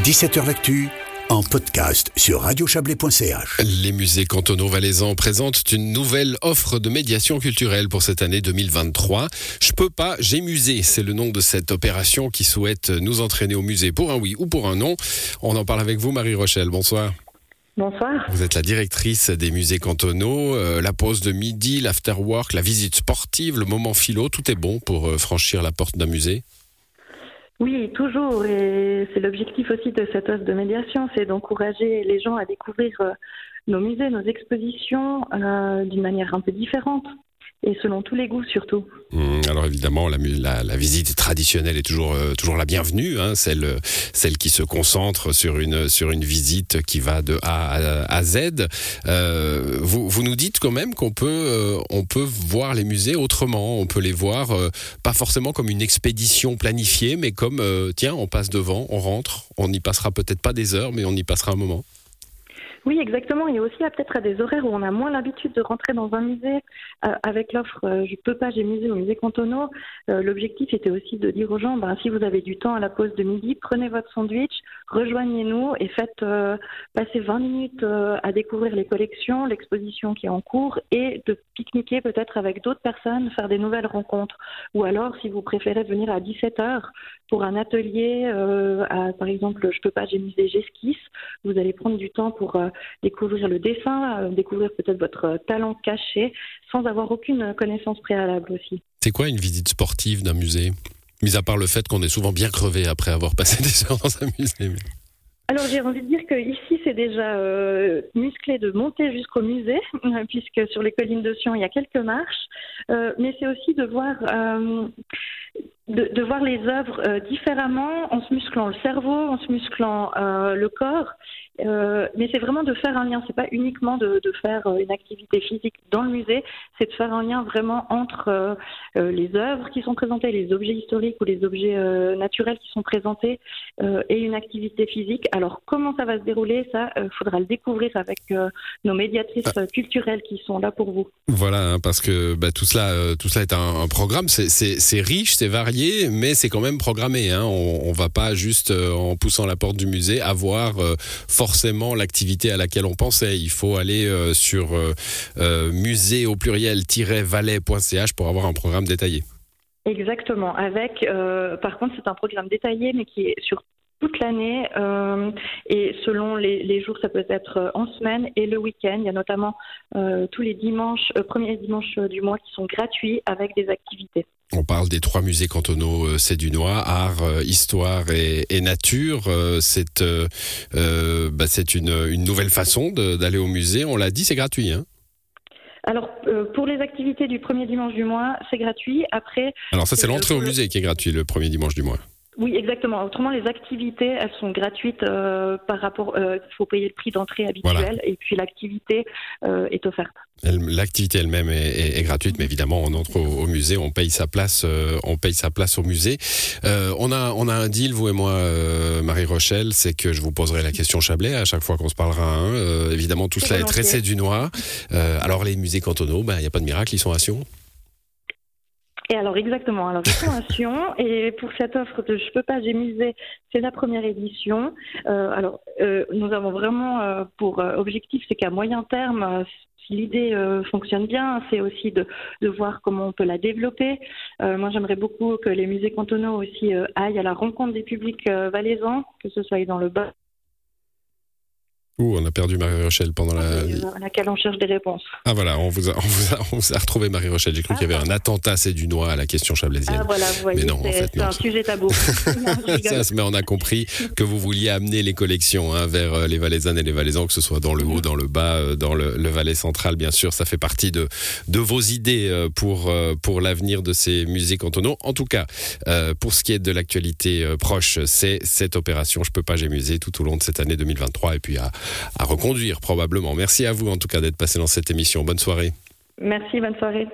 17h L'actu en podcast sur radiochablais.ch. Les musées cantonaux valaisans présentent une nouvelle offre de médiation culturelle pour cette année 2023. Je peux pas, j'ai musée, c'est le nom de cette opération qui souhaite nous entraîner au musée pour un oui ou pour un non. On en parle avec vous, Marie Rochelle. Bonsoir. Bonsoir. Vous êtes la directrice des musées cantonaux. Euh, la pause de midi, l'afterwork, la visite sportive, le moment philo, tout est bon pour euh, franchir la porte d'un musée? Oui, toujours. Et c'est l'objectif aussi de cette offre de médiation, c'est d'encourager les gens à découvrir euh, nos musées, nos expositions d'une manière un peu différente et selon tous les goûts surtout. Mmh, alors évidemment, la, visite traditionnelle est toujours euh, toujours la bienvenue, hein, celle celle qui se concentre sur une sur une visite qui va de A à, Z. Euh, vous, vous nous dites quand même qu'on peut euh, peut voir les musées autrement, on peut les voir pas forcément comme une expédition planifiée, mais comme tiens, on passe devant, on rentre, on n'y passera peut-être pas des heures, mais on y passera un moment. Oui, exactement. Il y a aussi peut-être à des horaires où on a moins l'habitude de rentrer dans un musée euh, avec l'offre euh, Je peux pas, j'ai musée au musée cantonaux. Euh, l'objectif était aussi de dire aux gens, ben, si vous avez du temps à la pause de midi, prenez votre sandwich, rejoignez-nous et faites passer 20 minutes à découvrir les collections, l'exposition qui est en cours et de pique-niquer peut-être avec d'autres personnes, faire des nouvelles rencontres. Ou alors, si vous préférez venir à 17 heures pour un atelier, à, par exemple, Je peux pas, j'ai musée, j'esquisse, vous allez prendre du temps pour découvrir le dessin, euh, découvrir peut-être votre talent caché, sans avoir aucune connaissance préalable aussi. C'est quoi une visite sportive d'un musée? Mis à part le fait qu'on est souvent bien crevé après avoir passé des heures dans un musée. Alors j'ai envie de dire que ici c'est déjà euh, musclé de monter jusqu'au musée, puisque sur les collines de Sion il y a quelques marches, euh, mais c'est aussi de voir de, voir les œuvres différemment en se musclant le cerveau, en se musclant le corps euh, mais c'est vraiment de faire un lien. C'est pas uniquement de, de, faire euh, une activité physique dans le musée, c'est de faire un lien vraiment entre euh, euh les œuvres qui sont présentées, les objets historiques ou les objets euh, naturels qui sont présentés et une activité physique. Alors comment ça va se dérouler Ça, il faudra le découvrir avec nos médiatrices ah. culturelles qui sont là pour vous. Voilà, hein, parce que bah, tout cela, tout cela est un, un programme. C'est riche, varié, mais c'est quand même programmé. Hein. On, on va pas juste en poussant la porte du musée avoir forcément l'activité à laquelle on pensait. Il faut aller euh, sur euh, euh, musée au pluriel-valais.ch pour avoir un programme détaillé. Exactement. Avec, par contre, c'est un programme détaillé, mais qui est sur toute l'année et selon les, jours, ça peut être en semaine et le week-end. Il y a notamment tous les dimanches, premiers dimanches du mois qui sont gratuits avec des activités. On parle des trois musées cantonaux euh, noir, art, euh, histoire et, nature. Euh, c'est bah, une, nouvelle façon d'aller au musée. On l'a dit, c'est gratuit. Hein alors, pour les activités du premier dimanche du mois, c'est gratuit. Après. Alors, ça, c'est l'entrée au musée qui est gratuit le premier dimanche du mois. Oui, exactement. Autrement, les activités, elles sont gratuites euh, par rapport. Il euh, faut payer le prix d'entrée habituel et puis l'activité euh, est offerte. L'activité elle-même est, est, gratuite, mais évidemment, on entre au, musée, on paye sa place, on paye sa place au musée. on a, on a un deal, vous et moi, Marie Rochelle, c'est que je vous poserai la question Chablais à chaque fois qu'on se parlera. Hein. évidemment, tout cela est tressé du noir. alors, les musées cantonaux, ben, il n'y a pas de miracle, ils sont à Sion. Et alors exactement, alors Sion et pour cette offre de Je peux pas, j'ai misé, c'est la première édition. Euh, alors euh, nous avons vraiment euh, pour objectif, c'est qu'à moyen terme, si l'idée fonctionne bien, c'est aussi de, de, voir comment on peut la développer. moi, j'aimerais beaucoup que les musées cantonaux aussi aillent à la rencontre des publics valaisans, que ce soit dans le bas on a perdu Marie-Rochelle pendant la... Laquelle on cherche des réponses. Ah voilà, on vous a, on vous a, retrouvé Marie-Rochelle. J'ai cru qu'il y avait ah. un attentat c'est du noix à la question chablaisienne. Ah voilà, vous voyez, c'est un sujet tabou. mais on a compris que vous vouliez amener les collections hein, vers euh, les Valaisannes et les Valaisans, que ce soit dans le haut, dans le bas, euh, dans le, Valais central, bien sûr. Ça fait partie de, de vos idées euh, pour, pour l'avenir de ces musées cantonaux. En tout cas, pour ce qui est de l'actualité proche, c'est cette opération Je peux pas, j'ai musée tout au long de cette année 2023 et puis à à reconduire probablement. Merci à vous en tout cas d'être passé dans cette émission. Bonne soirée. Merci, bonne soirée.